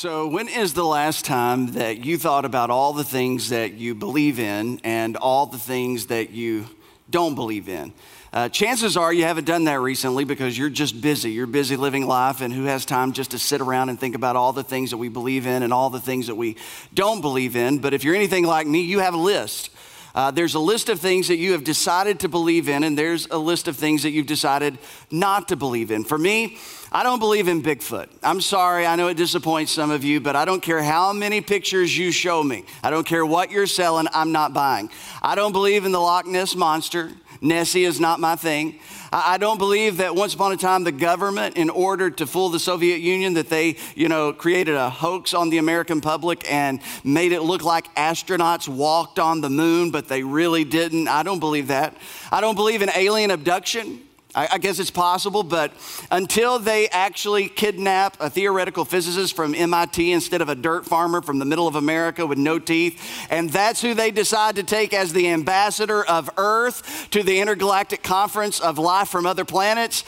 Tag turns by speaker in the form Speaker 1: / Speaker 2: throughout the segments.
Speaker 1: So, when is the last time that you thought about all the things that you believe in and all the things that you don't believe in? Uh, chances are you haven't done that recently because you're just busy. You're busy living life, and who has time just to sit around and think about all the things that we believe in and all the things that we don't believe in? But if you're anything like me, you have a list. Uh, there's a list of things that you have decided to believe in, and there's a list of things that you've decided not to believe in. For me, I don't believe in Bigfoot. I'm sorry, I know it disappoints some of you, but I don't care how many pictures you show me. I don't care what you're selling, I'm not buying. I don't believe in the Loch Ness Monster. Nessie is not my thing. I don't believe that once upon a time the government, in order to fool the Soviet Union, that they, you know, created a hoax on the American public and made it look like astronauts walked on the moon, but they really didn't. I don't believe that. I don't believe in alien abduction. I, I guess it's possible, but until they actually kidnap a theoretical physicist from MIT instead of a dirt farmer from the middle of America with no teeth, and that's who they decide to take as the ambassador of Earth to the Intergalactic Conference of Life from Other Planets,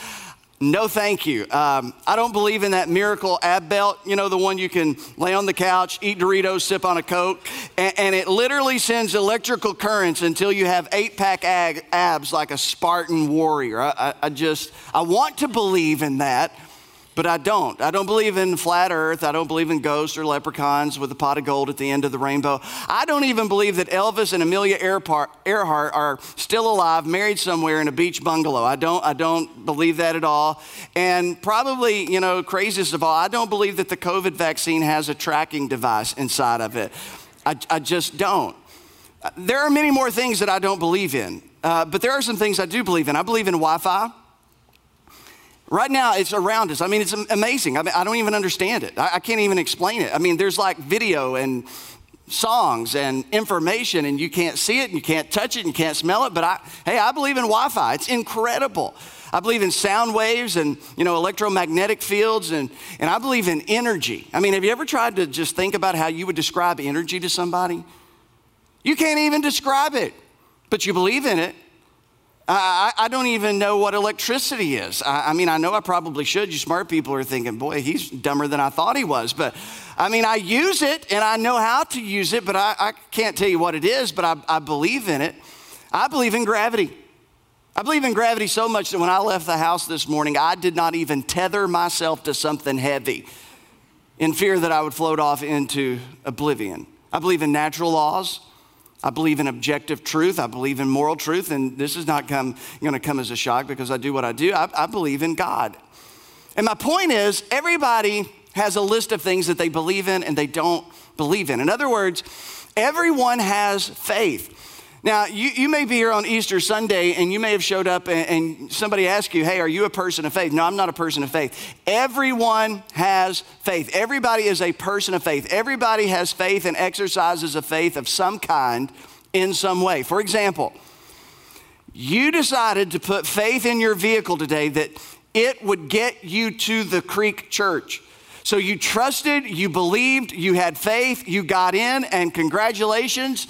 Speaker 1: no, thank you. Um, I don't believe in that miracle ab belt, you know, the one you can lay on the couch, eat Doritos, sip on a Coke, and, and it literally sends electrical currents until you have eight pack abs like a Spartan warrior. I, I, I just, I want to believe in that, but I don't. I don't believe in flat earth. I don't believe in ghosts or leprechauns with a pot of gold at the end of the rainbow. I don't even believe that Elvis and Amelia Earhart are still alive, married somewhere in a beach bungalow. I don't, I don't believe that at all. And probably, you know, craziest of all, I don't believe that the COVID vaccine has a tracking device inside of it. I, I just don't. There are many more things that I don't believe in, uh, but there are some things I do believe in. I believe in Wi Fi. Right now, it's around us. I mean, it's amazing. I, mean, I don't even understand it. I, I can't even explain it. I mean, there's like video and songs and information, and you can't see it, and you can't touch it, and you can't smell it. But I, hey, I believe in Wi-Fi. It's incredible. I believe in sound waves and you know electromagnetic fields, and and I believe in energy. I mean, have you ever tried to just think about how you would describe energy to somebody? You can't even describe it, but you believe in it. I, I, don't even know what electricity is. I, I, mean, I know I probably should. You smart people are thinking, boy, he's dumber than I thought he was. But I mean, I use it and I know how to use it, but I, I can't tell you what it is, but I, I believe in it. I believe in gravity. I believe in gravity so much that when I left the house this morning, I did not even tether myself to something heavy in fear that I would float off into oblivion. I believe in natural laws. I believe in objective truth. I believe in moral truth. And this is not going to come as a shock because I do what I do. I, I believe in God. And my point is, everybody has a list of things that they believe in and they don't believe in. In other words, everyone has faith. Now, you, you may be here on Easter Sunday and you may have showed up and, and, somebody asked you, Hey, are you a person of faith? No, I'm not a person of faith. Everyone has faith. Everybody is a person of faith. Everybody has faith and exercises a faith of some kind in some way. For example, you decided to put faith in your vehicle today that it would get you to the Creek Church. So you trusted, you believed, you had faith, you got in, and congratulations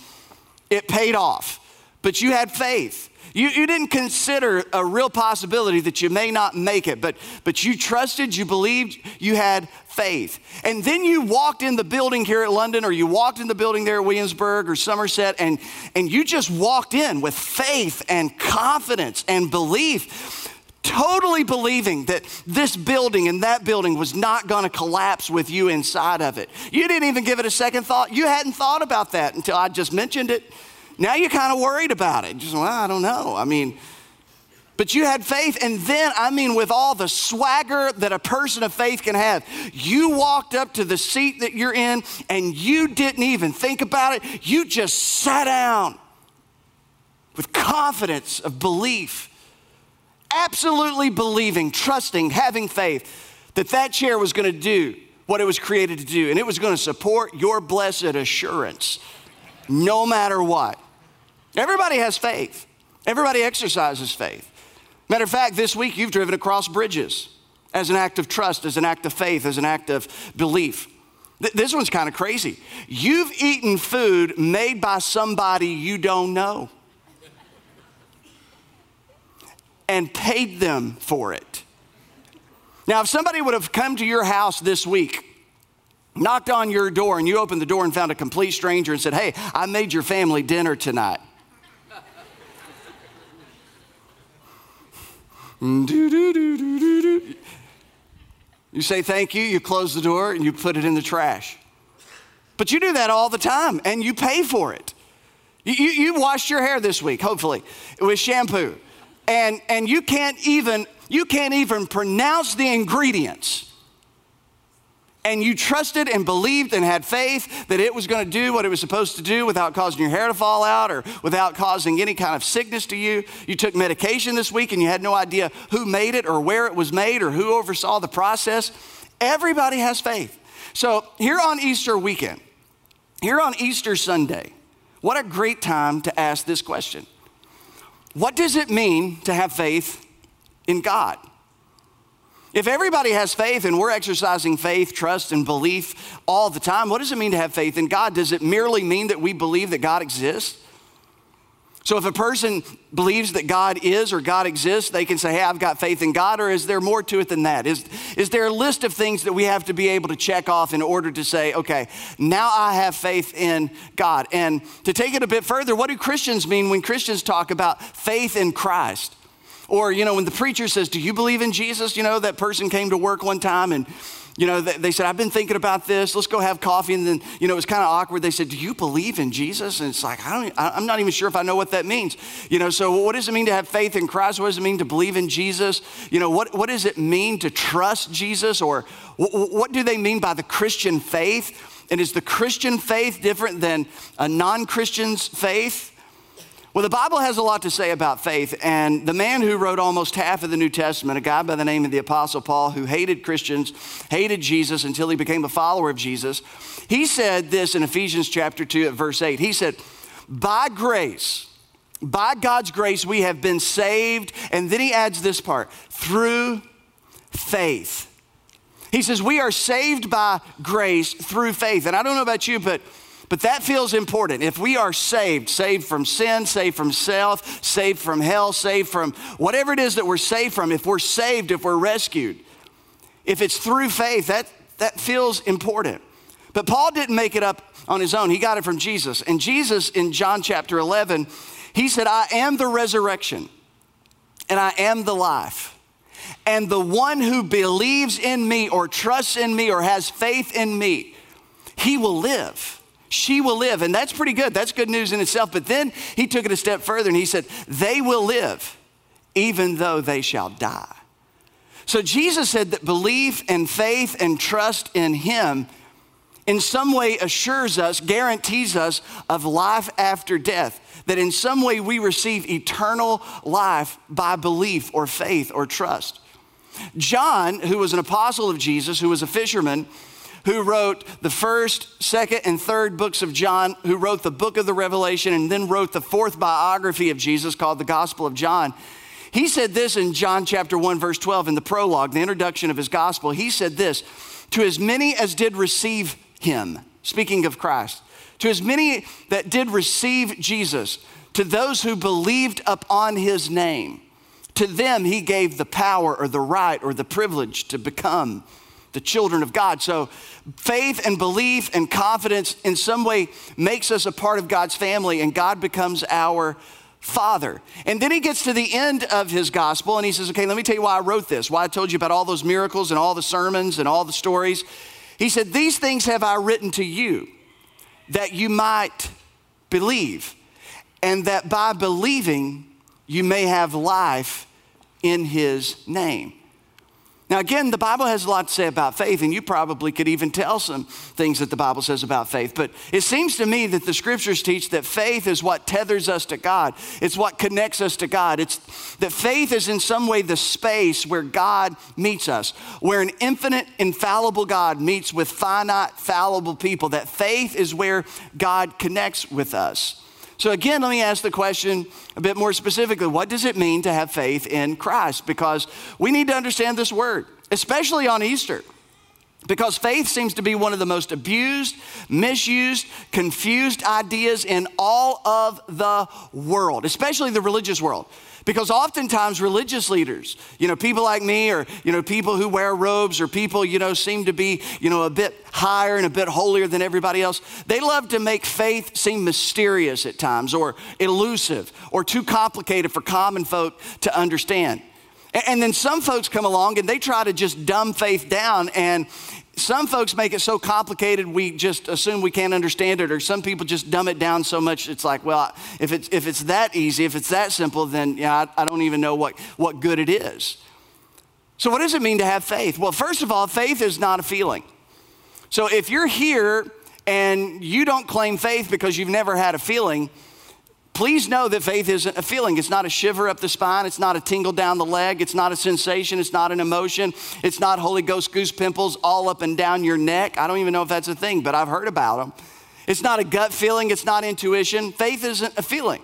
Speaker 1: it paid off. But you had faith. You, you didn't consider a real possibility that you may not make it, but, but you trusted, you believed, you had faith. And then you walked in the building here at London, or you walked in the building there at Williamsburg or Somerset, and, and you just walked in with faith and confidence and belief totally believing that this building and that building was not going to collapse with you inside of it. You didn't even give it a second thought. You hadn't thought about that until I just mentioned it. Now you're kind of worried about it. Just, well, I don't know. I mean, but you had faith, and then, I mean, with all the swagger that a person of faith can have, you walked up to the seat that you're in and you didn't even think about it. You just sat down with confidence of belief absolutely believing, trusting, having faith that that chair was going to do what it was created to do, and it was going to support your blessed assurance no matter what. Everybody has faith, everybody exercises faith. Matter of fact, this week you've driven across bridges as an act of trust, as an act of faith, as an act of belief. This one's kind of crazy. You've eaten food made by somebody you don't know. And paid them for it. Now, if somebody would have come to your house this week knocked on your door and you opened the door and found a complete stranger and said, Hey, I made your family dinner tonight. you say thank you, you close the door, and you put it in the trash. But you do that all the time and you pay for it. You, you, you washed your hair this week, hopefully, with shampoo. And, and you can't even you can't even pronounce the ingredients and you trusted and believed and had faith that it was going to do what it was supposed to do without causing your hair to fall out or without causing any kind of sickness to you. You took medication this week and you had no idea who made it or where it was made or who oversaw the process. Everybody has faith. So, here on Easter weekend, here on Easter Sunday, what a great time to ask this question What does it mean to have faith in God? If everybody has faith and we're exercising faith, trust, and belief all the time, what does it mean to have faith in God? Does it merely mean that we believe that God exists? So if a person believes that God is or God exists, they can say, Hey, I've got faith in God, or is there more to it than that? Is, is there a list of things that we have to be able to check off in order to say, Okay, now I have faith in God? And to take it a bit further, what do Christians mean when Christians talk about faith in Christ? Or, you know, when the preacher says, Do you believe in Jesus? You know, that person came to work one time and, you know, they said, I've been thinking about this. Let's go have coffee. And then, you know, it was kind of awkward. They said, Do you believe in Jesus? And it's like, I don't, I'm not even sure if I know what that means. You know, so what does it mean to have faith in Christ? What does it mean to believe in Jesus? You know, what, what does it mean to trust Jesus? Or what, what do they mean by the Christian faith? And is the Christian faith different than a non Christian's faith? Well, the Bible has a lot to say about faith, and the man who wrote almost half of the New Testament, a guy by the name of the Apostle Paul, who hated Christians, hated Jesus until he became a follower of Jesus, he said this in Ephesians chapter 2 at verse 8. He said, By grace, by God's grace, we have been saved. And then he adds this part through faith. He says, We are saved by grace through faith. And I don't know about you, but but that feels important. If we are saved, saved from sin, saved from self, saved from hell, saved from whatever it is that we're saved from, if we're saved, if we're rescued, if it's through faith, that, that feels important. But Paul didn't make it up on his own, he got it from Jesus. And Jesus in John chapter 11, he said, I am the resurrection and I am the life. And the one who believes in me or trusts in me or has faith in me, he will live she will live. And that's pretty good. That's good news in itself. But then he took it a step further and he said, They will live even though they shall die. So Jesus said that belief and faith and trust in him in some way assures us, guarantees us of life after death. That in some way we receive eternal life by belief or faith or trust. John, who was an apostle of Jesus, who was a fisherman, who wrote the first, second, and third books of John, who wrote the book of the Revelation, and then wrote the fourth biography of Jesus called the Gospel of John. He said this in John chapter 1, verse 12, in the prologue, the introduction of his gospel. He said this To as many as did receive him, speaking of Christ, to as many that did receive Jesus, to those who believed upon his name, to them he gave the power or the right or the privilege to become the children of God. So, faith and belief and confidence in some way makes us a part of God's family, and God becomes our Father. And then he gets to the end of his gospel and he says, Okay, let me tell you why I wrote this, why I told you about all those miracles and all the sermons and all the stories. He said, These things have I written to you that you might believe, and that by believing you may have life in his name. Now, again, the Bible has a lot to say about faith, and you probably could even tell some things that the Bible says about faith. But it seems to me that the scriptures teach that faith is what tethers us to God, it's what connects us to God. It's that faith is in some way the space where God meets us, where an infinite, infallible God meets with finite, fallible people. That faith is where God connects with us. So, again, let me ask the question a bit more specifically what does it mean to have faith in Christ? Because we need to understand this word, especially on Easter. Because faith seems to be one of the most abused, misused, confused ideas in all of the world, especially the religious world. Because oftentimes religious leaders, you know, people like me or, you know, people who wear robes or people, you know, seem to be, you know, a bit higher and a bit holier than everybody else, they love to make faith seem mysterious at times or elusive or too complicated for common folk to understand. And then some folks come along and they try to just dumb faith down and some folks make it so complicated we just assume we can't understand it, or some people just dumb it down so much it's like, well, if it's, if it's that easy, if it's that simple, then yeah, I, I don't even know what, what good it is. So, what does it mean to have faith? Well, first of all, faith is not a feeling. So, if you're here and you don't claim faith because you've never had a feeling, Please know that faith isn't a feeling. It's not a shiver up the spine. It's not a tingle down the leg. It's not a sensation. It's not an emotion. It's not Holy Ghost goose pimples all up and down your neck. I don't even know if that's a thing, but I've heard about them. It's not a gut feeling. It's not intuition. Faith isn't a feeling.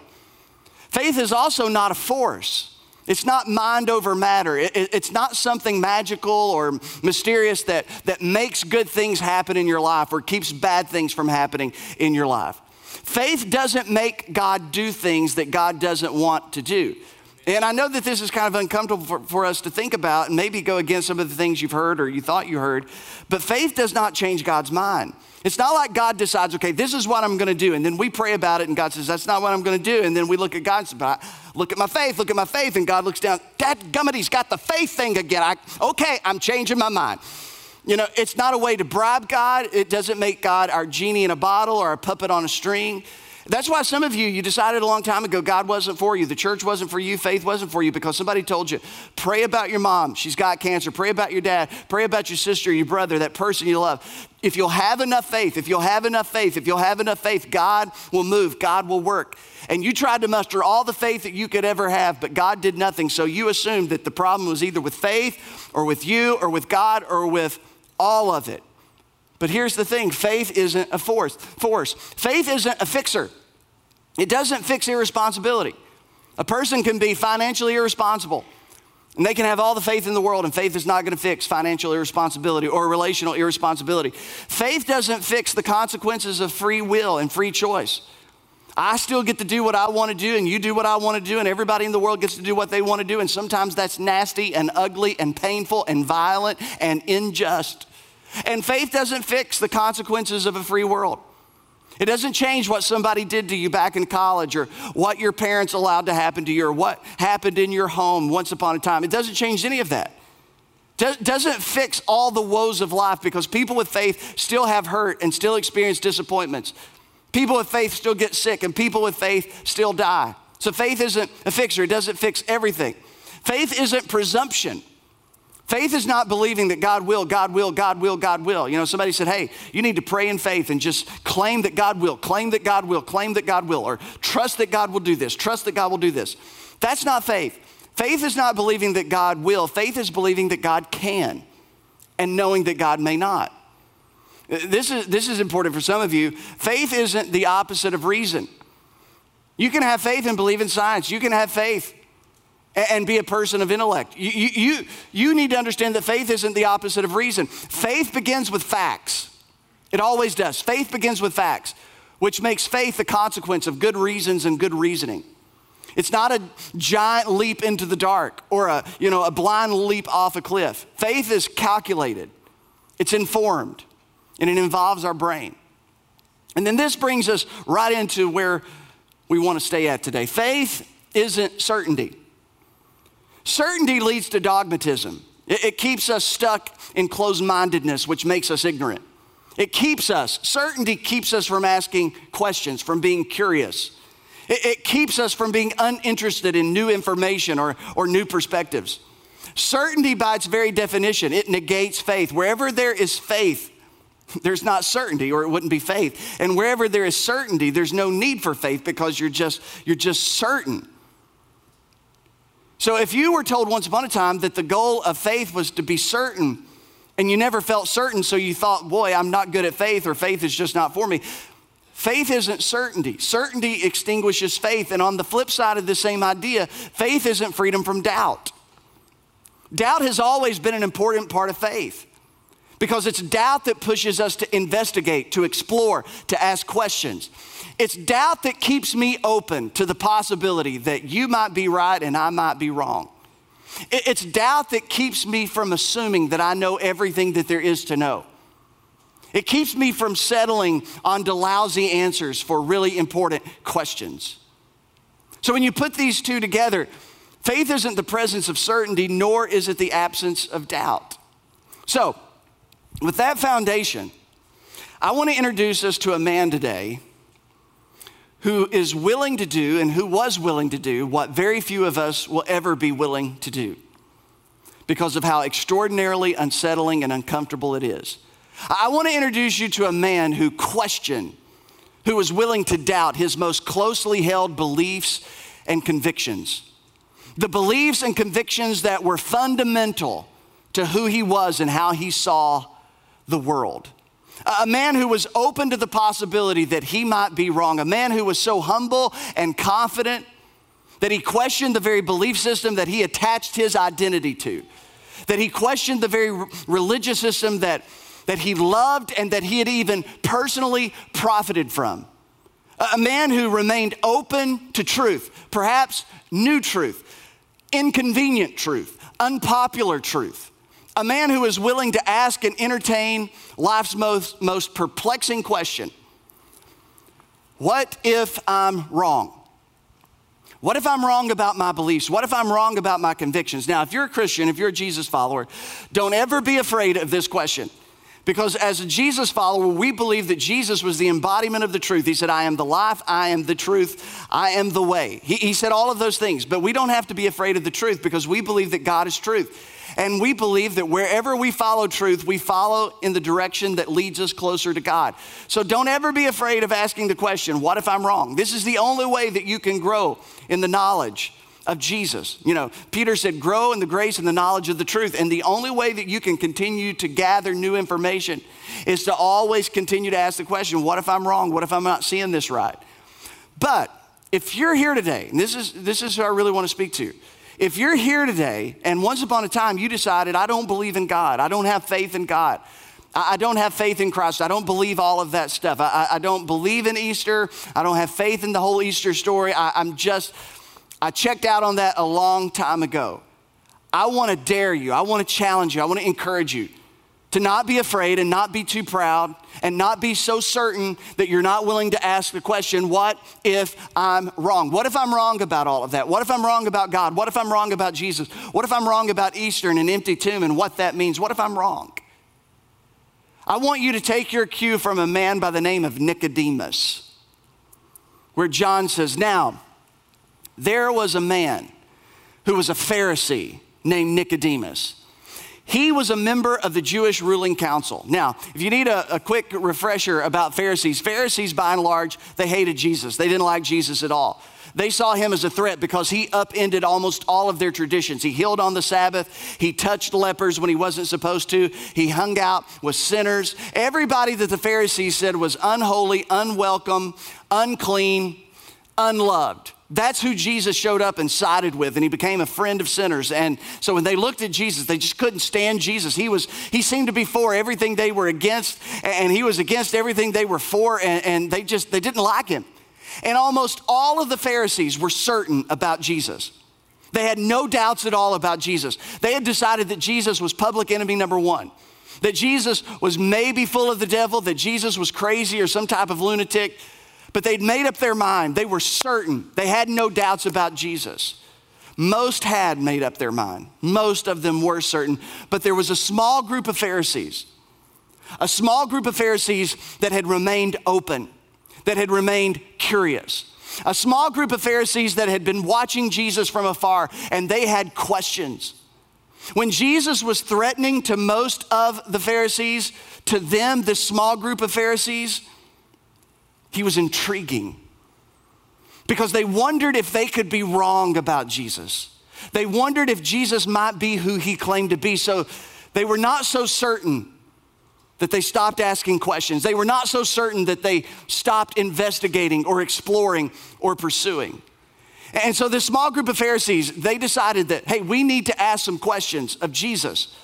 Speaker 1: Faith is also not a force. It's not mind over matter. It, it, it's not something magical or mysterious that, that makes good things happen in your life or keeps bad things from happening in your life. Faith doesn't make God do things that God doesn't want to do. And I know that this is kind of uncomfortable for, for, us to think about and maybe go against some of the things you've heard or you thought you heard, but faith does not change God's mind. It's not like God decides, okay, this is what I'm gonna do, and then we pray about it, and God says, that's not what I'm gonna do. And then we look at God and say, look at my faith, look at my faith, and God looks down, Dad gummit, he's got the faith thing again. I, okay, I'm changing my mind. You know, it's not a way to bribe God. It doesn't make God our genie in a bottle or a puppet on a string. That's why some of you, you decided a long time ago God wasn't for you. The church wasn't for you. Faith wasn't for you because somebody told you, pray about your mom. She's got cancer. Pray about your dad. Pray about your sister, your brother, that person you love. If you'll have enough faith, if you'll have enough faith, if you'll have enough faith, God will move. God will work. And you tried to muster all the faith that you could ever have, but God did nothing. So you assumed that the problem was either with faith or with you or with God or with all of it. But here's the thing faith isn't a force. force. Faith isn't a fixer, it doesn't fix irresponsibility. A person can be financially irresponsible. And they can have all the faith in the world, and faith is not going to fix financial irresponsibility or relational irresponsibility. Faith doesn't fix the consequences of free will and free choice. I still get to do what I want to do, and you do what I want to do, and everybody in the world gets to do what they want to do. And sometimes that's nasty and ugly and painful and violent and unjust. And faith doesn't fix the consequences of a free world. It doesn't change what somebody did to you back in college or what your parents allowed to happen to you or what happened in your home once upon a time. It doesn't change any of that. Doesn't fix all the woes of life because people with faith still have hurt and still experience disappointments. People with faith still get sick, and people with faith still die. So faith isn't a fixer, it doesn't fix everything. Faith isn't presumption. Faith is not believing that God will, God will, God will, God will. You know, somebody said, hey, you need to pray in faith and just claim that God will, claim that God will, claim that God will, or trust that God will do this, trust that God will do this. That's not faith. Faith is not believing that God will, faith is believing that God can and knowing that God may not. This is, this is important for some of you. Faith isn't the opposite of reason. You can have faith and believe in science. You can have faith and be a person of intellect. You, you, you need to understand that faith isn't the opposite of reason. Faith begins with facts, it always does. Faith begins with facts, which makes faith the consequence of good reasons and good reasoning. It's not a giant leap into the dark or a, you know, a blind leap off a cliff. Faith is calculated, it's informed, and it involves our brain. And then this brings us right into where we want to stay at today. Faith isn't certainty. Certainty leads to dogmatism. It, it keeps us stuck in closed mindedness, which makes us ignorant. It keeps us, certainty keeps us from asking questions, from being curious. It, it keeps us from being uninterested in new information or, or new perspectives. Certainty, by its very definition, it negates faith. Wherever there is faith, there's not certainty or it wouldn't be faith and wherever there is certainty there's no need for faith because you're just you're just certain so if you were told once upon a time that the goal of faith was to be certain, and you never felt certain, so you thought, boy, I'm not good at faith, or faith is just not for me. Faith isn't certainty. Certainty extinguishes faith. And on the flip side of the same idea, faith isn't freedom from doubt. Doubt has always been an important part of faith. Because it's doubt that pushes us to investigate, to explore, to ask questions. It's doubt that keeps me open to the possibility that you might be right and I might be wrong. It's doubt that keeps me from assuming that I know everything that there is to know. It keeps me from settling on lousy answers for really important questions. So when you put these two together, faith isn't the presence of certainty, nor is it the absence of doubt. So, with that foundation, I want to introduce us to a man today who is willing to do and who was willing to do what very few of us will ever be willing to do because of how extraordinarily unsettling and uncomfortable it is. I want to introduce you to a man who questioned, who was willing to doubt his most closely held beliefs and convictions. The beliefs and convictions that were fundamental to who he was and how he saw the world. A man who was open to the possibility that he might be wrong. A man who was so humble and confident that he questioned the very belief system that he attached his identity to. That he questioned the very religious system that, that he loved and that he had even personally profited from. A man who remained open to truth, perhaps new truth, inconvenient truth, unpopular truth a man who is willing to ask and entertain life's most, most perplexing question What if I'm wrong? What if I'm wrong about my beliefs? What if I'm wrong about my convictions? Now, if you're a Christian, if you're a Jesus follower, don't ever be afraid of this question. Because as a Jesus follower, we believe that Jesus was the embodiment of the truth. He said, I am the life, I am the truth, I am the way. He, he said all of those things, but we don't have to be afraid of the truth because we believe that God is truth. And we believe that wherever we follow truth, we follow in the direction that leads us closer to God. So don't ever be afraid of asking the question, What if I'm wrong? This is the only way that you can grow in the knowledge of Jesus. You know, Peter said, Grow in the grace and the knowledge of the truth. And the only way that you can continue to gather new information is to always continue to ask the question, What if I'm wrong? What if I'm not seeing this right? But if you're here today, and this is, this is who I really want to speak to. If you're here today and once upon a time you decided, I don't believe in God, I don't have faith in God, I don't have faith in Christ. I don't believe all of that stuff. I, I don't believe in Easter. I don't have faith in the whole Easter story. I, I'm just, I checked out on that a long time ago. I want to dare you. I want to challenge you. I want to encourage you to not be afraid and not be too proud and not be so certain that you're not willing to ask the question, What if I'm wrong? What if I'm wrong about all of that? What if I'm wrong about God? What if I'm wrong about Jesus? What if I'm wrong about Easter and an empty tomb and what that means? What if I'm wrong? I want you to take your cue from a man by the name of Nicodemus, where John says, Now, there was a man who was a Pharisee named Nicodemus. He was a member of the Jewish ruling council. Now, if you need a, a, quick refresher about Pharisees, Pharisees by and large, they hated Jesus. They didn't like Jesus at all. They saw him as a threat because he upended almost all of their traditions. He healed on the Sabbath. He touched lepers when he wasn't supposed to. He hung out with sinners. Everybody that the Pharisees said was unholy, unwelcome, unclean, unloved. That's who Jesus showed up and sided with, and he became a friend of sinners. And so when they looked at Jesus, they just couldn't stand Jesus. He was he seemed to be for everything they were against, and he was against everything they were for, and, and they just they didn't like him. And almost all of the Pharisees were certain about Jesus. They had no doubts at all about Jesus. They had decided that Jesus was public enemy number one that Jesus was maybe full of the devil, that Jesus was crazy or some type of lunatic, but they'd made up their mind. They were certain. They had no doubts about Jesus. Most had made up their mind. Most of them were certain. But there was a small group of Pharisees, a small group of Pharisees that had remained open, that had remained curious. A small group of Pharisees that had been watching Jesus from afar and they had questions. When Jesus was threatening to most of the Pharisees, to them, this small group of Pharisees, he was intriguing because they wondered if they could be wrong about Jesus. They wondered if Jesus might be who he claimed to be. So they were not so certain that they stopped asking questions. They were not so certain that they stopped investigating or exploring or pursuing. And so this small group of Pharisees, they decided that, hey, we need to ask some questions of Jesus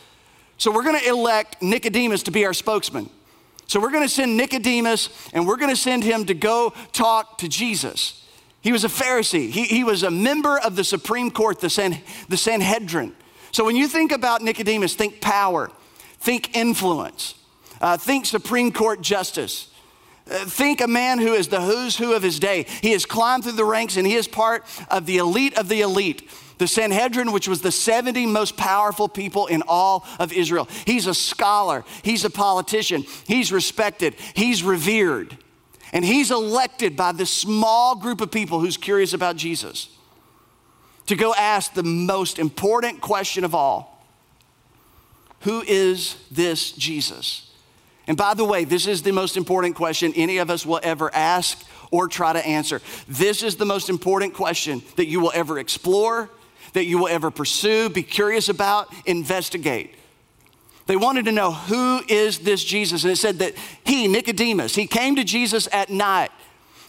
Speaker 1: So we're going to elect Nicodemus to be our spokesman. So we're going to send Nicodemus and we're going to send him to go talk to Jesus. He was a Pharisee, he, he was a member of the Supreme Court, the, San, the Sanhedrin. So when you think about Nicodemus, think power, think influence, uh, think Supreme Court justice. Uh, think a man who is the who's who of his day. He has climbed through the ranks and he is part of the elite of the elite. The Sanhedrin, which was the 70 most powerful people in all of Israel. He's a scholar, he's a politician, he's respected, he's revered. And he's elected by this small group of people who's curious about Jesus to go ask the most important question of all Who is this Jesus? And by the way, this is the most important question any of us will ever ask or try to answer. This is the most important question that you will ever explore that you will ever pursue, be curious about, investigate. They wanted to know who is this Jesus? And it said that he, Nicodemus, he came to Jesus at night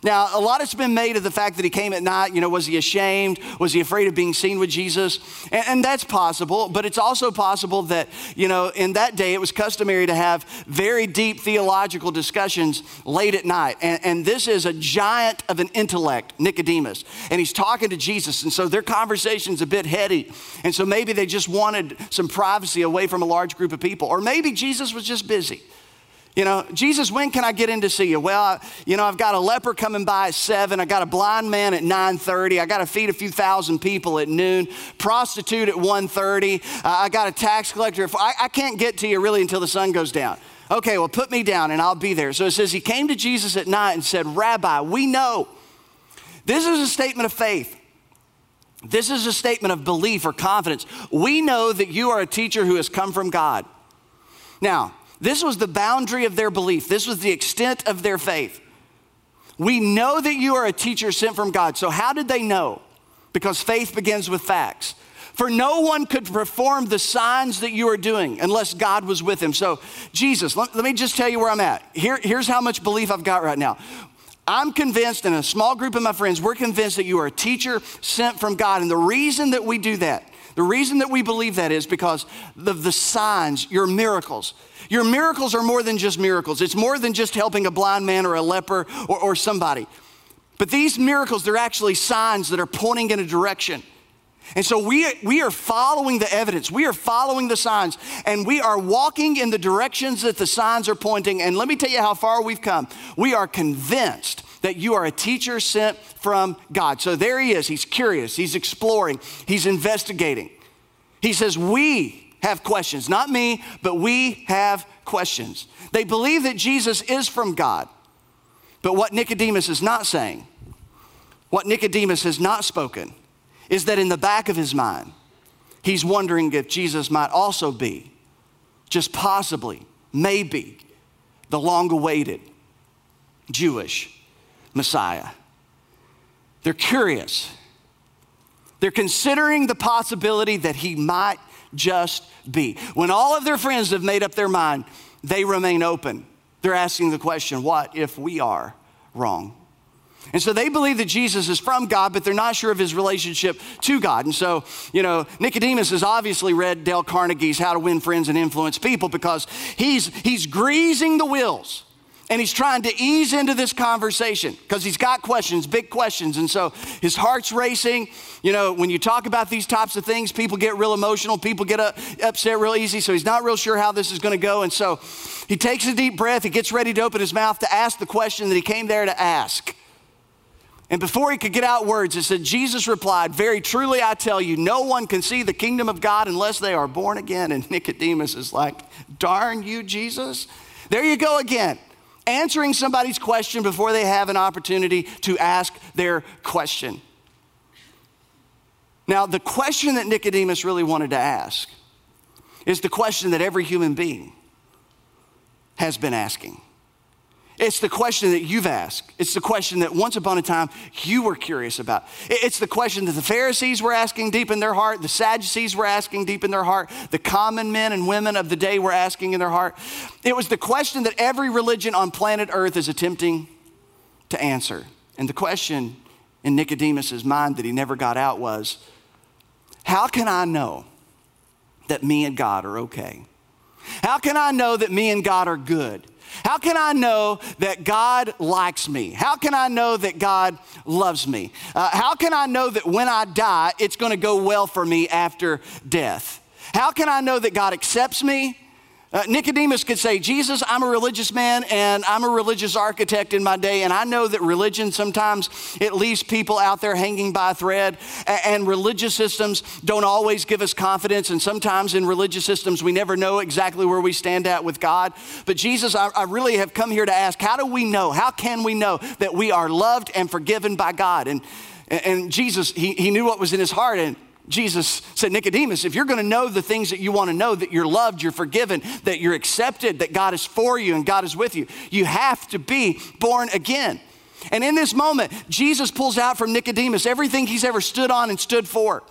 Speaker 1: now, a lot has been made of the fact that he came at night. You know, was he ashamed? Was he afraid of being seen with Jesus? And, and, that's possible, but it's also possible that, you know, in that day it was customary to have very deep theological discussions late at night. And, and this is a giant of an intellect, Nicodemus, and he's talking to Jesus. And so their conversation's a bit heady. And so maybe they just wanted some privacy away from a large group of people. Or maybe Jesus was just busy. You know, Jesus, when can I get in to see you? Well, I, you know, I've got a leper coming by at seven. I got a blind man at 9:30. I got to feed a few thousand people at noon. Prostitute at one thirty. Uh, I got a tax collector. I, I can't get to you really until the sun goes down. Okay, well, put me down and I'll be there. So it says he came to Jesus at night and said, Rabbi, we know. This is a statement of faith. This is a statement of belief or confidence. We know that you are a teacher who has come from God. Now, this was the boundary of their belief, this was the extent of their faith. We know that you are a teacher sent from God. So, how did they know? Because faith begins with facts. For no one could perform the signs that you are doing unless God was with him. So, Jesus, let, let me just tell you where I'm at. Here, here's how much belief I've got right now. I'm convinced, and a small group of my friends, we're convinced that you are a teacher sent from God. And the reason that we do that, the reason that we believe that is because of the signs, your miracles. Your miracles are more than just miracles. It's more than just helping a blind man or a leper or, or somebody. But these miracles, they're actually signs that are pointing in a direction. And so we, we are following the evidence, we are following the signs, and we are walking in the directions that the signs are pointing. And let me tell you how far we've come. We are convinced that you are a teacher sent from God. So there he is. He's curious, he's exploring, he's investigating. He says, We have questions. Not me, but we have questions. They believe that Jesus is from God. But what Nicodemus is not saying, what Nicodemus has not spoken, is that in the back of his mind, he's wondering if Jesus might also be, just possibly, maybe, the long awaited Jewish Messiah. They're curious. They're considering the possibility that he might just be. When all of their friends have made up their mind, they remain open. They're asking the question what if we are wrong? And so they believe that Jesus is from God, but they're not sure of his relationship to God. And so, you know, Nicodemus has obviously read Dale Carnegie's How to Win Friends and Influence People because he's, he's greasing the wheels and he's trying to ease into this conversation because he's got questions, big questions. And so his heart's racing. You know, when you talk about these types of things, people get real emotional, people get upset real easy. So he's not real sure how this is going to go. And so he takes a deep breath, he gets ready to open his mouth to ask the question that he came there to ask. And before he could get out words, it said, Jesus replied, Very truly I tell you, no one can see the kingdom of God unless they are born again. And Nicodemus is like, Darn you, Jesus. There you go again answering somebody's question before they have an opportunity to ask their question. Now, the question that Nicodemus really wanted to ask is the question that every human being has been asking. It's the question that you've asked. It's the question that once upon a time you were curious about. It's the question that the Pharisees were asking deep in their heart, the Sadducees were asking deep in their heart, the common men and women of the day were asking in their heart. It was the question that every religion on planet Earth is attempting to answer. And the question in Nicodemus's mind that he never got out was how can I know that me and God are okay? How can I know that me and God are good? How can I know that God likes me? How can I know that God loves me? Uh, how can I know that when I die, it's going to go well for me after death? How can I know that God accepts me? Uh, Nicodemus could say, Jesus, I'm a religious man and I'm a religious architect in my day, and I know that religion sometimes it leaves people out there hanging by a thread, and, religious systems don't always give us confidence, and sometimes in religious systems we never know exactly where we stand at with God. But Jesus, I, I really have come here to ask, how do we know? How can we know that we are loved and forgiven by God? And, and Jesus, he, he knew what was in his heart, and Jesus said, Nicodemus, if you're going to know the things that you want to know, that you're loved, you're forgiven, that you're accepted, that God is for you and God is with you, you have to be born again. And in this moment, Jesus pulls out from Nicodemus everything he's ever stood on and stood for.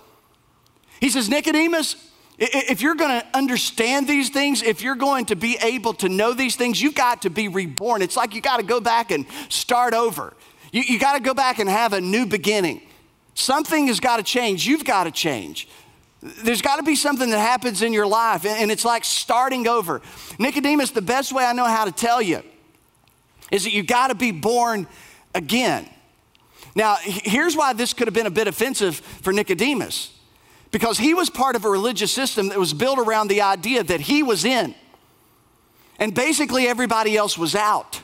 Speaker 1: He says, Nicodemus, if you're going to understand these things, if you're going to be able to know these things, you've got to be reborn. It's like you got to go back and start over. You, you got to go back and have a new beginning. Something has got to change. You've got to change. There's got to be something that happens in your life, and it's like starting over. Nicodemus, the best way I know how to tell you is that you've got to be born again. Now, here's why this could have been a bit offensive for Nicodemus because he was part of a religious system that was built around the idea that he was in, and basically everybody else was out.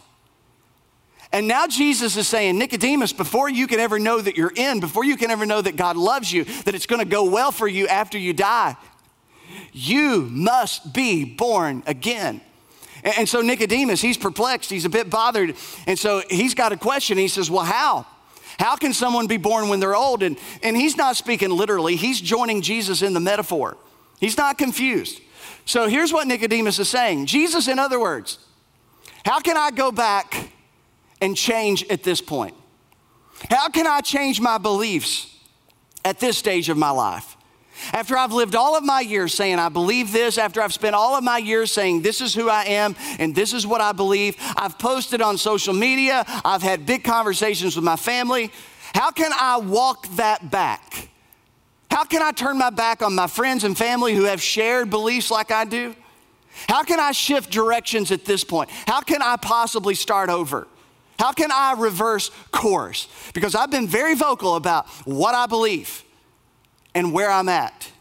Speaker 1: And now Jesus is saying, Nicodemus, before you can ever know that you're in, before you can ever know that God loves you, that it's going to go well for you after you die, you must be born again. And so Nicodemus, he's perplexed, he's a bit bothered. And so he's got a question. He says, Well, how? How can someone be born when they're old? And, and he's not speaking literally, he's joining Jesus in the metaphor. He's not confused. So here's what Nicodemus is saying Jesus, in other words, how can I go back and change at this point? How can I change my beliefs at this stage of my life? After I've lived all of my years saying, I believe this, after I've spent all of my years saying, this is who I am and this is what I believe, I've posted on social media, I've had big conversations with my family. How can I walk that back? How can I turn my back on my friends and family who have shared beliefs like I do? How can I shift directions at this point? How can I possibly start over? How can I reverse course? Because I've been very vocal about what I believe and where I'm at.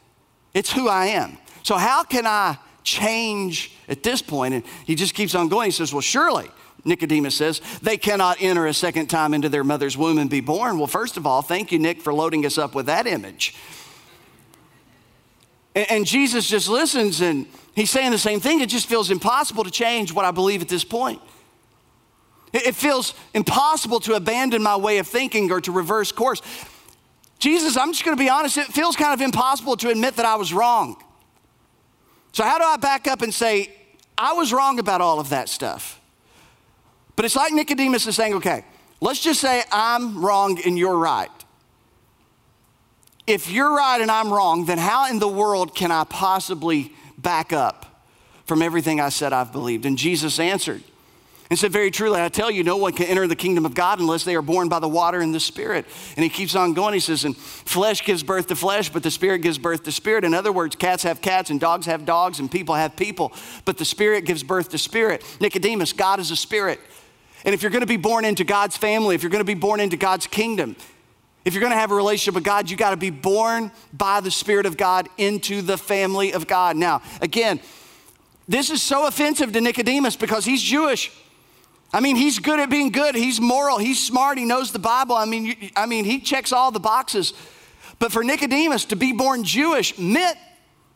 Speaker 1: It's who I am. So, how can I change at this point? And he just keeps on going. He says, Well, surely, Nicodemus says, they cannot enter a second time into their mother's womb and be born. Well, first of all, thank you, Nick, for loading us up with that image. And, and Jesus just listens and he's saying the same thing. It just feels impossible to change what I believe at this point. It feels impossible to abandon my way of thinking or to reverse course. Jesus, I'm just going to be honest, it feels kind of impossible to admit that I was wrong. So, how do I back up and say, I was wrong about all of that stuff? But it's like Nicodemus is saying, okay, let's just say I'm wrong and you're right. If you're right and I'm wrong, then how in the world can I possibly back up from everything I said I've believed? And Jesus answered, and said, Very truly, I tell you, no one can enter the kingdom of God unless they are born by the water and the Spirit. And he keeps on going. He says, And flesh gives birth to flesh, but the Spirit gives birth to spirit. In other words, cats have cats, and dogs have dogs, and people have people, but the Spirit gives birth to spirit. Nicodemus, God is a spirit. And if you're going to be born into God's family, if you're going to be born into God's kingdom, if you're going to have a relationship with God, you got to be born by the Spirit of God into the family of God. Now, again, this is so offensive to Nicodemus because he's Jewish. I mean, he's good at being good. He's moral. He's smart. He knows the Bible. I mean, I mean, he checks all the boxes. But for Nicodemus to be born Jewish meant,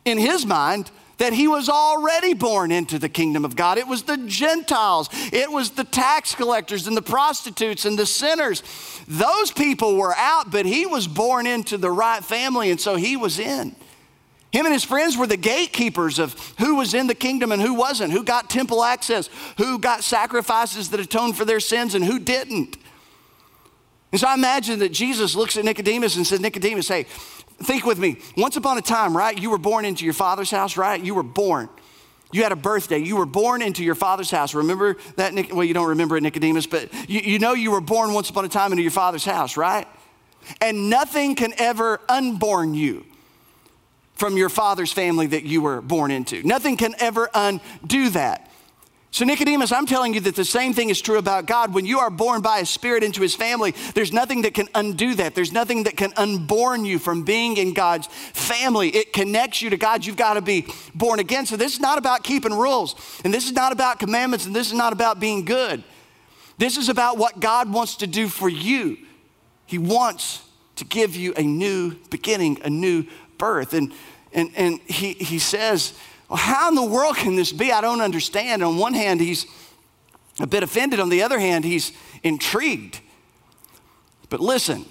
Speaker 1: in his mind, that he was already born into the kingdom of God. It was the Gentiles, it was the tax collectors and the prostitutes and the sinners. Those people were out, but he was born into the right family, and so he was in. Him and his friends were the gatekeepers of who was in the kingdom and who wasn't, who got temple access, who got sacrifices that atoned for their sins, and who didn't. And so I imagine that Jesus looks at Nicodemus and says, Nicodemus, hey, think with me. Once upon a time, right? You were born into your father's house, right? You were born. You had a birthday. You were born into your father's house. Remember that? Well, you don't remember it, Nicodemus, but you, you know you were born once upon a time into your father's house, right? And nothing can ever unborn you from your father's family that you were born into. Nothing can ever undo that. So, Nicodemus, I'm telling you that the same thing is true about God. When you are born by a spirit into his family, there's nothing that can undo that. There's nothing that can unborn you from being in God's family. It connects you to God. You've got to be born again. So, this is not about keeping rules, and this is not about commandments, and this is not about being good. This is about what God wants to do for you. He wants to give you a new beginning, a new birth. And, and, and he, he says, well, how in the world can this be? I don't understand. On one hand, he's a bit offended. On the other hand, he's intrigued. But listen,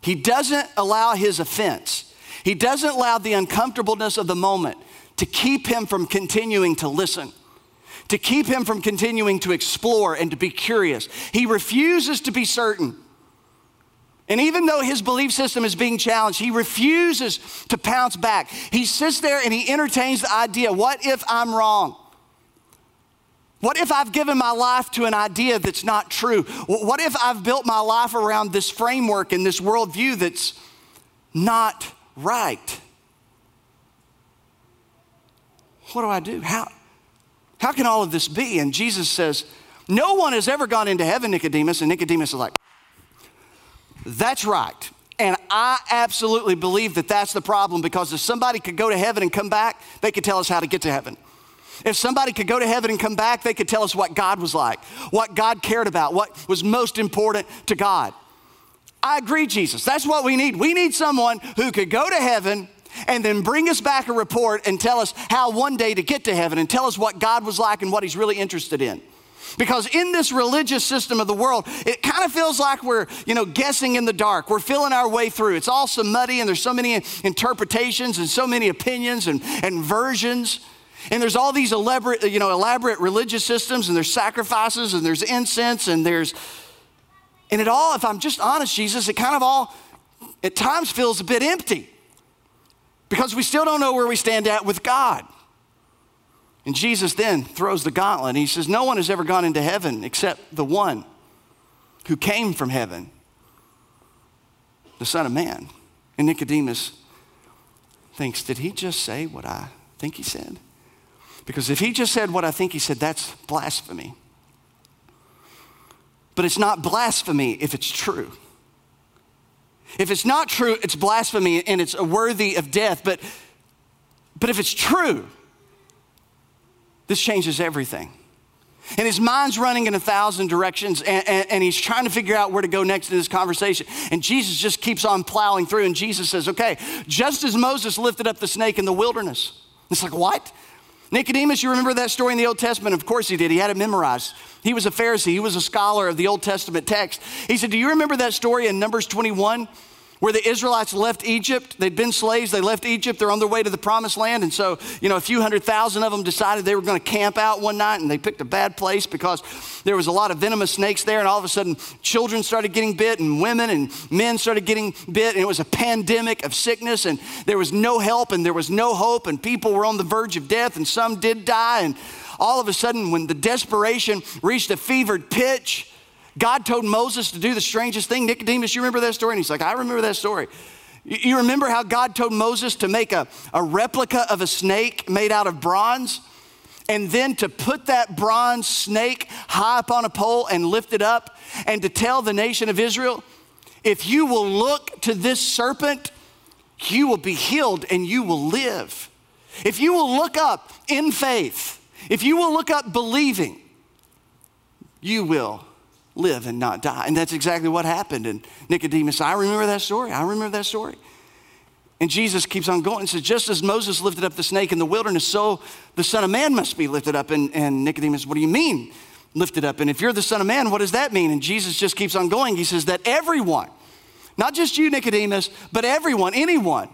Speaker 1: he doesn't allow his offense, he doesn't allow the uncomfortableness of the moment to keep him from continuing to listen, to keep him from continuing to explore and to be curious. He refuses to be certain. And even though his belief system is being challenged, he refuses to pounce back. He sits there and he entertains the idea what if I'm wrong? What if I've given my life to an idea that's not true? What if I've built my life around this framework and this worldview that's not right? What do I do? How, how can all of this be? And Jesus says, No one has ever gone into heaven, Nicodemus. And Nicodemus is like, that's right. And I absolutely believe that that's the problem because if somebody could go to heaven and come back, they could tell us how to get to heaven. If somebody could go to heaven and come back, they could tell us what God was like, what God cared about, what was most important to God. I agree, Jesus. That's what we need. We need someone who could go to heaven and then bring us back a report and tell us how one day to get to heaven and tell us what God was like and what He's really interested in. Because in this religious system of the world, it kind of feels like we're, you know, guessing in the dark. We're feeling our way through. It's all so muddy and there's so many interpretations and so many opinions and, and versions. And there's all these elaborate, you know, elaborate religious systems and there's sacrifices and there's incense and there's, and it all, if I'm just honest, Jesus, it kind of all at times feels a bit empty because we still don't know where we stand at with God. And Jesus then throws the gauntlet and he says, No one has ever gone into heaven except the one who came from heaven, the Son of Man. And Nicodemus thinks, Did he just say what I think he said? Because if he just said what I think he said, that's blasphemy. But it's not blasphemy if it's true. If it's not true, it's blasphemy and it's worthy of death. But, but if it's true, this changes everything. And his mind's running in a thousand directions, and, and, and, he's trying to figure out where to go next in this conversation. And Jesus just keeps on plowing through, and Jesus says, Okay, just as Moses lifted up the snake in the wilderness. It's like, what? Nicodemus, you remember that story in the Old Testament? Of course he did. He had it memorized. He was a Pharisee, he was a scholar of the Old Testament text. He said, Do you remember that story in Numbers 21? Where the Israelites left Egypt. They'd been slaves, they left Egypt, they're on their way to the promised land. And so, you know, a few hundred thousand of them decided they were going to camp out one night and they picked a bad place because there was a lot of venomous snakes there. And all of a sudden, children started getting bit and women and men started getting bit. And it was a pandemic of sickness and there was no help and there was no hope. And people were on the verge of death and some did die. And all of a sudden, when the desperation reached a fevered pitch, God told Moses to do the strangest thing. Nicodemus, you remember that story? And he's like, I remember that story. You remember how God told Moses to make a, a replica of a snake made out of bronze? And then to put that bronze snake high up on a pole and lift it up, and to tell the nation of Israel, if you will look to this serpent, you will be healed and you will live. If you will look up in faith, if you will look up believing, you will live and not die. And that's exactly what happened. And Nicodemus, I remember that story. I remember that story. And Jesus keeps on going and says, just as Moses lifted up the snake in the wilderness, so the Son of Man must be lifted up. And, and Nicodemus, what do you mean lifted up? And if you're the Son of Man, what does that mean? And Jesus just keeps on going. He says that everyone, not just you, Nicodemus, but everyone, anyone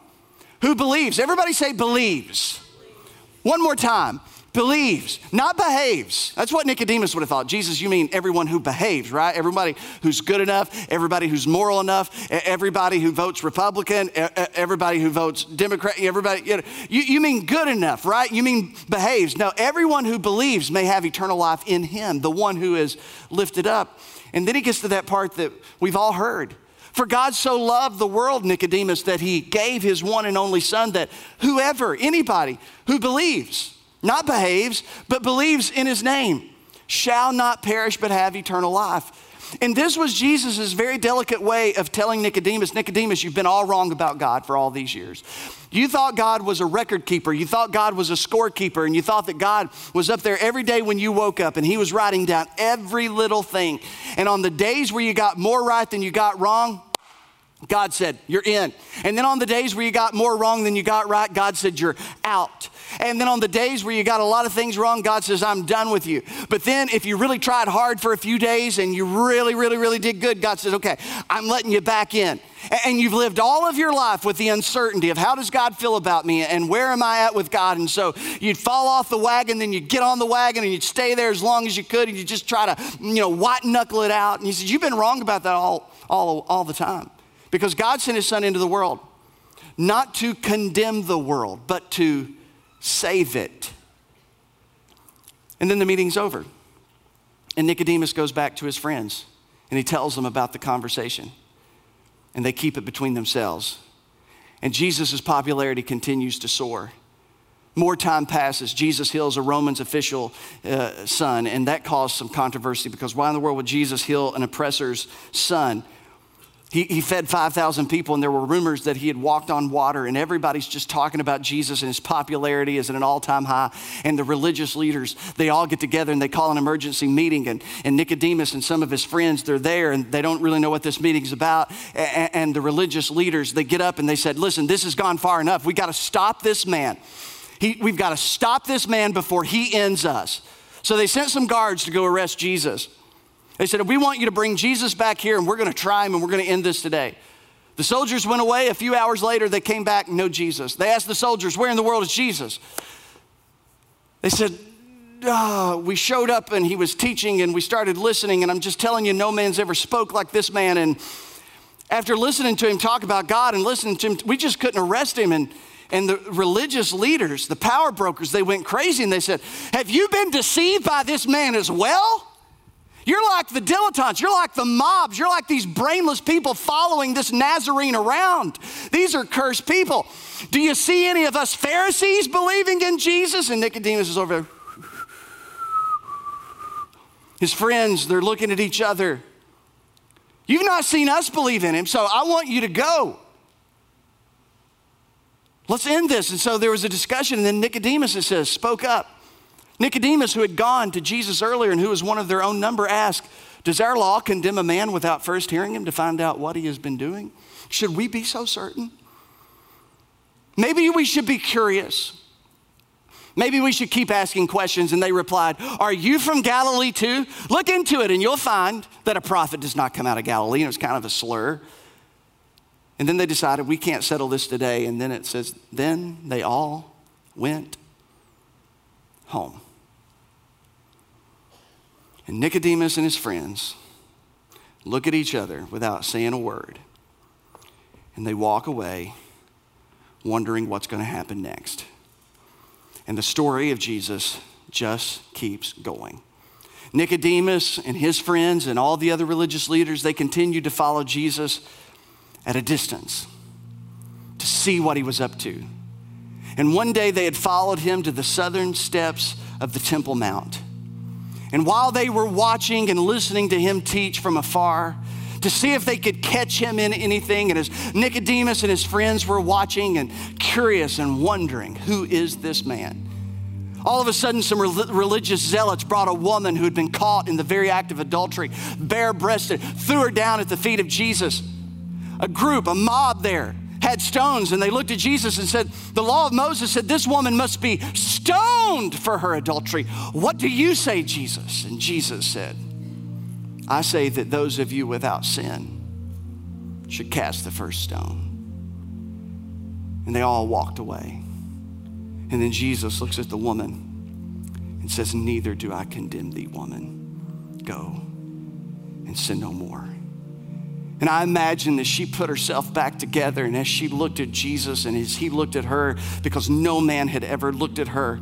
Speaker 1: who believes, everybody say believes. One more time believes, not behaves. That's what Nicodemus would have thought. Jesus, you mean everyone who behaves, right? Everybody who's good enough, everybody who's moral enough, everybody who votes Republican, everybody who votes Democrat, everybody, you, know, you, you mean good enough, right? You mean behaves. No, everyone who believes may have eternal life in him, the one who is lifted up. And then he gets to that part that we've all heard. For God so loved the world, Nicodemus, that he gave his one and only Son, that whoever, anybody who believes, not behaves, but believes in his name, shall not perish but have eternal life. And this was Jesus' very delicate way of telling Nicodemus Nicodemus, you've been all wrong about God for all these years. You thought God was a record keeper, you thought God was a scorekeeper, and you thought that God was up there every day when you woke up and He was writing down every little thing. And on the days where you got more right than you got wrong, God said, You're in. And then on the days where you got more wrong than you got right, God said, You're out. And then on the days where you got a lot of things wrong, God says, I'm done with you. But then if you really tried hard for a few days and you really, really, really did good, God says, Okay, I'm letting you back in. And you've lived all of your life with the uncertainty of how does God feel about me and where am I at with God? And so you'd fall off the wagon, then you'd get on the wagon and you'd stay there as long as you could and you just try to, you know, white knuckle it out. And he says, You've been wrong about that all, all, all the time. Because God sent his son into the world not to condemn the world, but to save it. And then the meeting's over. And Nicodemus goes back to his friends and he tells them about the conversation. And they keep it between themselves. And Jesus' popularity continues to soar. More time passes. Jesus heals a Roman's official uh, son, and that caused some controversy because why in the world would Jesus heal an oppressor's son? He, he fed 5,000 people, and there were rumors that he had walked on water, and everybody's just talking about Jesus, and his popularity is at an all time high. And the religious leaders, they all get together and they call an emergency meeting. And, and Nicodemus and some of his friends, they're there, and they don't really know what this meeting's about. And, and the religious leaders, they get up and they said, Listen, this has gone far enough. We got to stop this man. He, we've got to stop this man before he ends us. So they sent some guards to go arrest Jesus. They said, We want you to bring Jesus back here and we're going to try him and we're going to end this today. The soldiers went away. A few hours later, they came back, no Jesus. They asked the soldiers, Where in the world is Jesus? They said, oh, We showed up and he was teaching and we started listening. And I'm just telling you, no man's ever spoke like this man. And after listening to him talk about God and listening to him, we just couldn't arrest him. And, and the religious leaders, the power brokers, they went crazy and they said, Have you been deceived by this man as well? You're like the dilettantes. You're like the mobs. You're like these brainless people following this Nazarene around. These are cursed people. Do you see any of us Pharisees believing in Jesus? And Nicodemus is over there. His friends, they're looking at each other. You've not seen us believe in him, so I want you to go. Let's end this. And so there was a discussion, and then Nicodemus, it says, spoke up. Nicodemus, who had gone to Jesus earlier and who was one of their own number, asked, Does our law condemn a man without first hearing him to find out what he has been doing? Should we be so certain? Maybe we should be curious. Maybe we should keep asking questions. And they replied, Are you from Galilee too? Look into it and you'll find that a prophet does not come out of Galilee. And it was kind of a slur. And then they decided, We can't settle this today. And then it says, Then they all went home. And Nicodemus and his friends look at each other without saying a word. And they walk away wondering what's going to happen next. And the story of Jesus just keeps going. Nicodemus and his friends and all the other religious leaders, they continued to follow Jesus at a distance to see what he was up to. And one day they had followed him to the southern steps of the Temple Mount. And while they were watching and listening to him teach from afar, to see if they could catch him in anything, and as Nicodemus and his friends were watching and curious and wondering, who is this man? All of a sudden, some religious zealots brought a woman who had been caught in the very act of adultery, bare breasted, threw her down at the feet of Jesus. A group, a mob there, had stones and they looked at Jesus and said, The law of Moses said this woman must be stoned for her adultery. What do you say, Jesus? And Jesus said, I say that those of you without sin should cast the first stone. And they all walked away. And then Jesus looks at the woman and says, Neither do I condemn thee, woman. Go and sin no more. And I imagine that she put herself back together, and as she looked at Jesus and as he looked at her, because no man had ever looked at her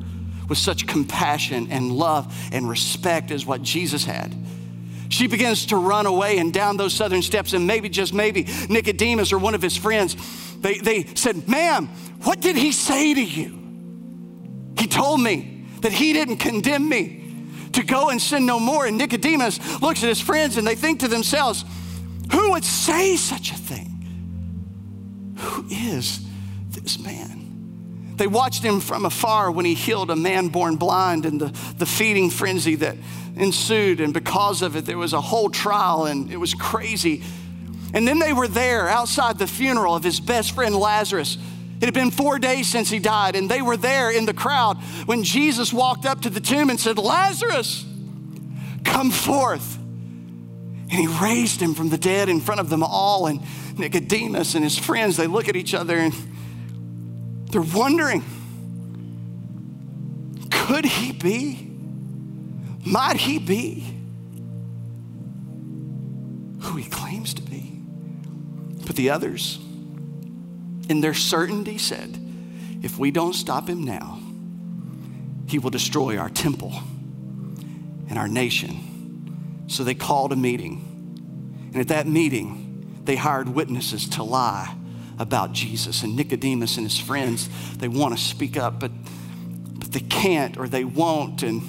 Speaker 1: with such compassion and love and respect as what Jesus had, she begins to run away and down those southern steps, and maybe, just maybe, Nicodemus or one of his friends, they, they said, Ma'am, what did he say to you? He told me that he didn't condemn me to go and sin no more. And Nicodemus looks at his friends and they think to themselves, Who would say such a thing? Who is this man? They watched him from afar when he healed a man born blind and the, the feeding frenzy that ensued. And because of it, there was a whole trial and it was crazy. And then they were there outside the funeral of his best friend Lazarus. It had been four days since he died, and they were there in the crowd when Jesus walked up to the tomb and said, Lazarus, come forth. And he raised him from the dead in front of them all. And Nicodemus and his friends, they look at each other and they're wondering could he be? Might he be who he claims to be? But the others, in their certainty, said, if we don't stop him now, he will destroy our temple and our nation. So they called a meeting. And at that meeting, they hired witnesses to lie about Jesus. And Nicodemus and his friends, they want to speak up, but, but they can't or they won't. And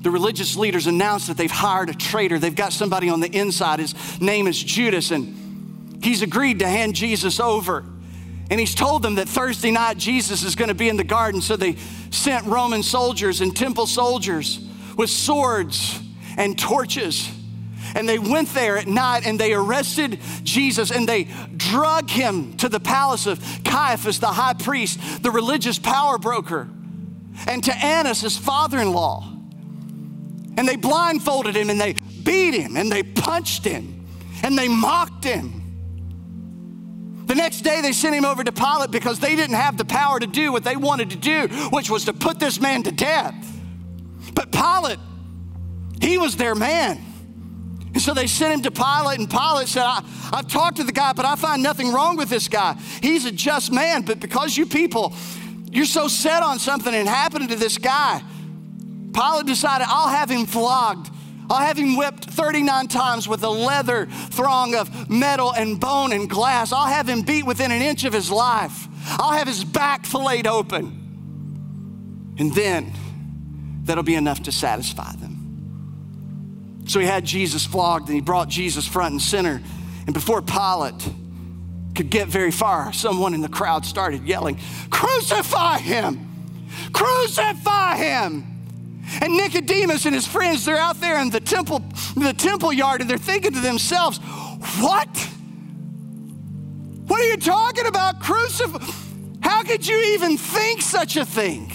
Speaker 1: the religious leaders announced that they've hired a traitor. They've got somebody on the inside. His name is Judas, and he's agreed to hand Jesus over. And he's told them that Thursday night Jesus is going to be in the garden. So they sent Roman soldiers and temple soldiers with swords and torches. And they went there at night and they arrested Jesus and they drug him to the palace of Caiaphas, the high priest, the religious power broker, and to Annas, his father in law. And they blindfolded him and they beat him and they punched him and they mocked him. The next day, they sent him over to Pilate because they didn't have the power to do what they wanted to do, which was to put this man to death. But Pilate, he was their man. And so they sent him to Pilate, and Pilate said, I, have talked to the guy, but I find nothing wrong with this guy. He's a just man, but because you people, you're so set on something and happening to this guy, Pilate decided, I'll have him flogged. I'll have him whipped 39 times with a leather thong of metal and bone and glass. I'll have him beat within an inch of his life. I'll have his back filleted open. And then that'll be enough to satisfy them. So he had Jesus flogged and he brought Jesus front and center. And before Pilate could get very far, someone in the crowd started yelling, Crucify him! Crucify him! And Nicodemus and his friends, they're out there in the temple, the temple yard, and they're thinking to themselves, what? What are you talking about? Crucify? How could you even think such a thing?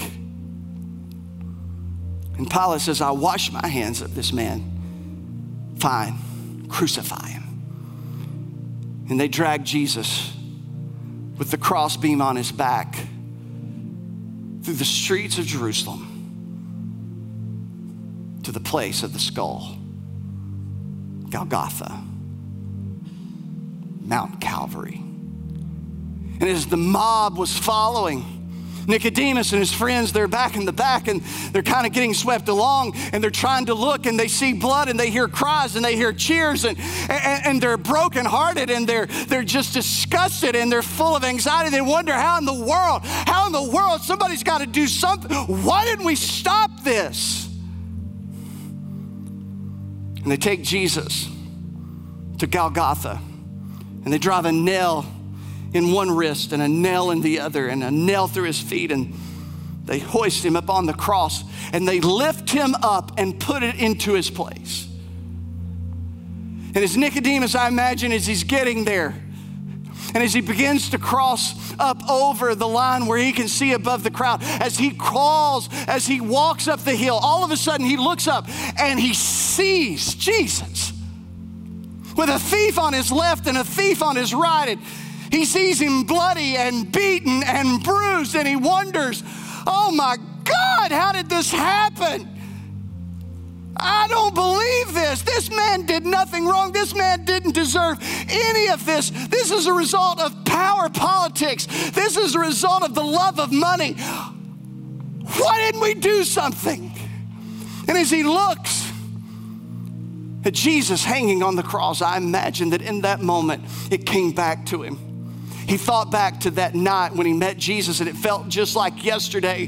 Speaker 1: And Pilate says, I wash my hands of this man. Fine, crucify him. And they drag Jesus with the crossbeam on his back through the streets of Jerusalem to the place of the skull, Golgotha, Mount Calvary. And as the mob was following, Nicodemus and his friends, they're back in the back and they're kind of getting swept along and they're trying to look and they see blood and they hear cries and they hear cheers and, and, and they're brokenhearted and they're, they're just disgusted and they're full of anxiety. They wonder how in the world, how in the world somebody's got to do something. Why didn't we stop this? And they take Jesus to Golgotha and they drive a nail in one wrist and a nail in the other and a nail through his feet and they hoist him up on the cross and they lift him up and put it into his place. And as Nicodemus, I imagine, as he's getting there, and as he begins to cross up over the line where he can see above the crowd, as he crawls, as he walks up the hill, all of a sudden he looks up and he sees Jesus with a thief on his left and a thief on his right. And he sees him bloody and beaten and bruised, and he wonders, oh my God, how did this happen? I don't believe this. This man did nothing wrong. This man didn't deserve any of this. This is a result of power politics. This is a result of the love of money. Why didn't we do something? And as he looks, at Jesus hanging on the cross, I imagine that in that moment it came back to him. He thought back to that night when he met Jesus and it felt just like yesterday.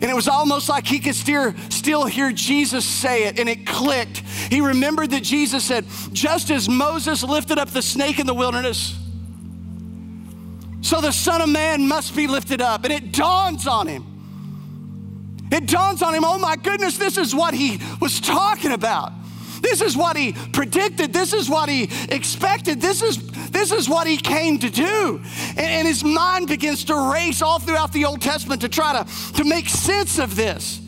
Speaker 1: And it was almost like he could still, hear Jesus say it, and it clicked. He remembered that Jesus said, Just as Moses lifted up the snake in the wilderness, so the Son of Man must be lifted up. And it dawns on him. It dawns on him, oh my goodness, this is what he was talking about. This is what he predicted. This is what he expected. This is, this is what he came to do. And, and his mind begins to race all throughout the Old Testament to try to, to make sense of this.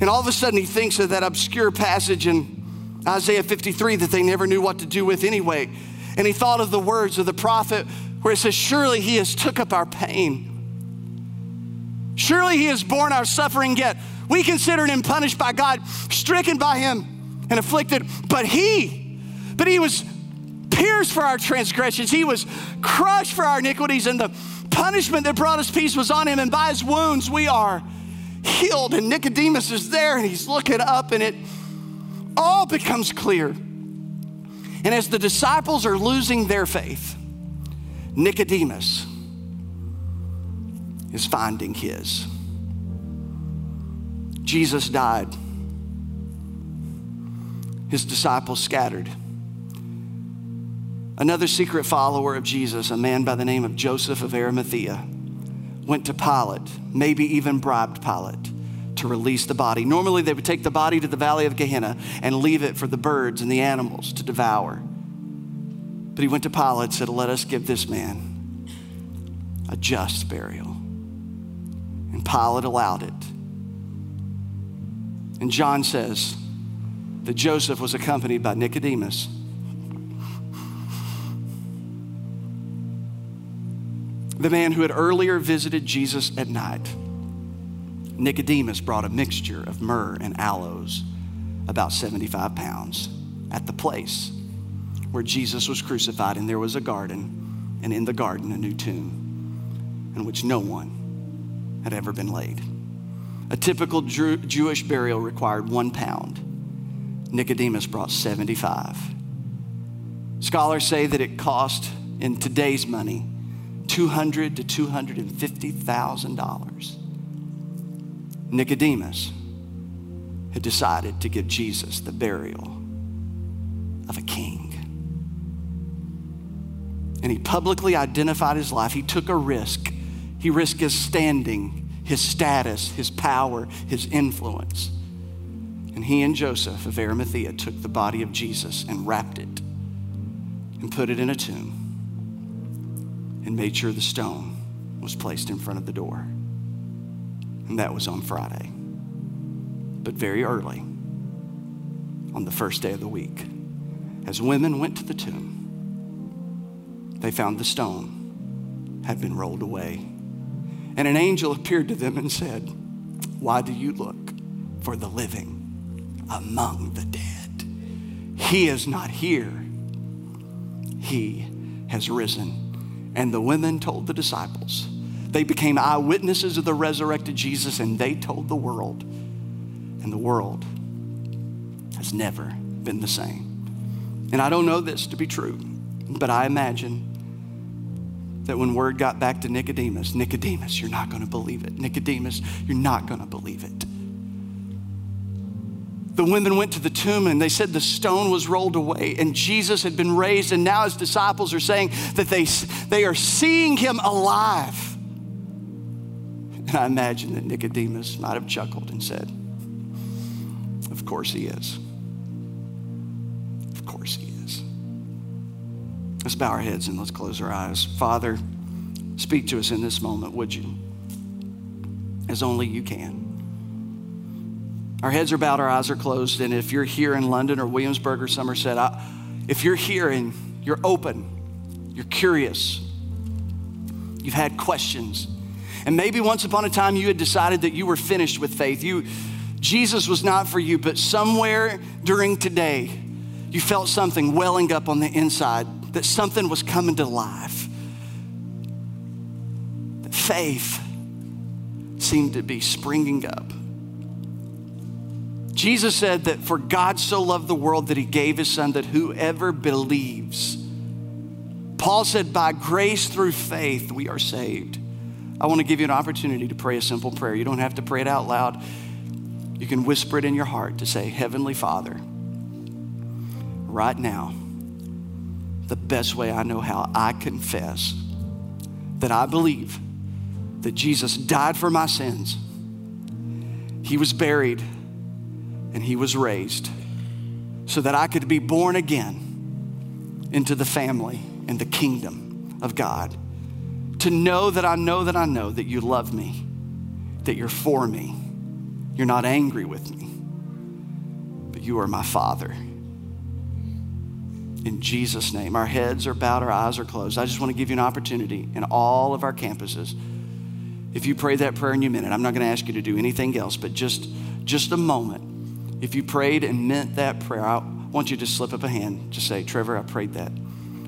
Speaker 1: And all of a sudden, he thinks of that obscure passage in Isaiah 53 that they never knew what to do with anyway. And he thought of the words of the prophet where it says, Surely he has took up our pain. Surely he has borne our suffering yet we considered him punished by God, stricken by him, and afflicted. But he, but he was pierced for our transgressions. He was crushed for our iniquities, and the punishment that brought us peace was on him. And by his wounds we are healed. And Nicodemus is there, and he's looking up, and it all becomes clear. And as the disciples are losing their faith, Nicodemus is finding his. Jesus died. His disciples scattered. Another secret follower of Jesus, a man by the name of Joseph of Arimathea, went to Pilate, maybe even bribed Pilate to release the body. Normally, they would take the body to the valley of Gehenna and leave it for the birds and the animals to devour. But he went to Pilate and said, Let us give this man a just burial. And Pilate allowed it. And John says that Joseph was accompanied by Nicodemus. The man who had earlier visited Jesus at night. Nicodemus brought a mixture of myrrh and aloes, about 75 pounds, at the place where Jesus was crucified, and there was a garden, and in the garden, a new tomb in which no one had ever been laid. A typical Jew- Jewish burial required one pound. Nicodemus brought 75. Scholars say that it cost, in today's money, 200 to $250,000. Nicodemus had decided to give Jesus the burial of a king. And he publicly identified his life. He took a risk. He risked his standing his status, his power, his influence. And he and Joseph of Arimathea took the body of Jesus and wrapped it and put it in a tomb and made sure the stone was placed in front of the door. And that was on Friday. But very early, on the first day of the week, as women went to the tomb, they found the stone had been rolled away and an angel appeared to them and said, Why do you look for the living among the dead? He is not here, he has risen. And the women told the disciples. They became eyewitnesses of the resurrected Jesus and they told the world. And the world has never been the same. And I don't know this to be true, but I imagine that when word got back to Nicodemus, Nicodemus, you're not going to believe it. Nicodemus, you're not going to believe it. The women went to the tomb and they said the stone was rolled away and Jesus had been raised, and now his disciples are saying that they, they are seeing him alive. And I imagine that Nicodemus might have chuckled and said, Of course he is. Of course he is. Let's bow our heads and let's close our eyes. Father, speak to us in this moment, would you? As only you can. Our heads are bowed, our eyes are closed, and if you're here in London or Williamsburg or Somerset, I, if you're here and you're open, you're curious, you've had questions, and maybe once upon a time you had decided that you were finished with faith. You, Jesus was not for you, but somewhere during today, you felt something welling up on the inside that something was coming to life. That faith seemed to be springing up. Jesus said that for God so loved the world that he gave his son that whoever believes, Paul said, by grace through faith we are saved. I want to give you an opportunity to pray a simple prayer. You don't have to pray it out loud. You can whisper it in your heart to say, Heavenly Father, right now, the best way I know how, I confess that I believe that Jesus died for my sins. He was buried and he was raised so that I could be born again into the family and the kingdom of God. To know that I know that I know that you love me, that you're for me, you're not angry with me, but you are my Father. In Jesus' name, our heads are bowed, our eyes are closed. I just want to give you an opportunity in all of our campuses. If you pray that prayer and you meant it, I'm not going to ask you to do anything else, but just, just a moment. If you prayed and meant that prayer, I want you to slip up a hand. Just say, Trevor, I prayed that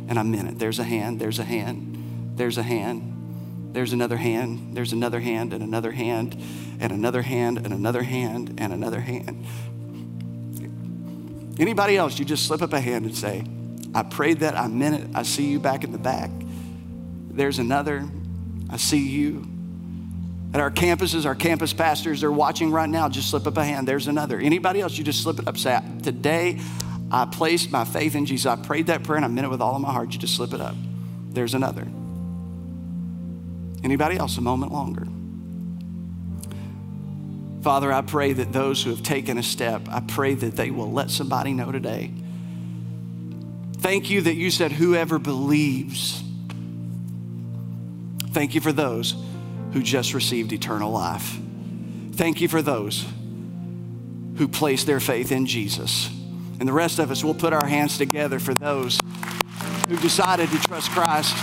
Speaker 1: and I meant it. There's a hand, there's a hand, there's a hand, there's another hand, there's another hand, and another hand, and another hand, and another hand, and another hand. Anybody else, you just slip up a hand and say, I prayed that, I meant it, I see you back in the back. There's another, I see you. At our campuses, our campus pastors are watching right now. Just slip up a hand. There's another. Anybody else, you just slip it up. Say, Today, I placed my faith in Jesus. I prayed that prayer and I meant it with all of my heart. You just slip it up. There's another. Anybody else, a moment longer? Father, I pray that those who have taken a step, I pray that they will let somebody know today Thank you that you said, whoever believes. Thank you for those who just received eternal life. Thank you for those who place their faith in Jesus. And the rest of us will put our hands together for those who decided to trust Christ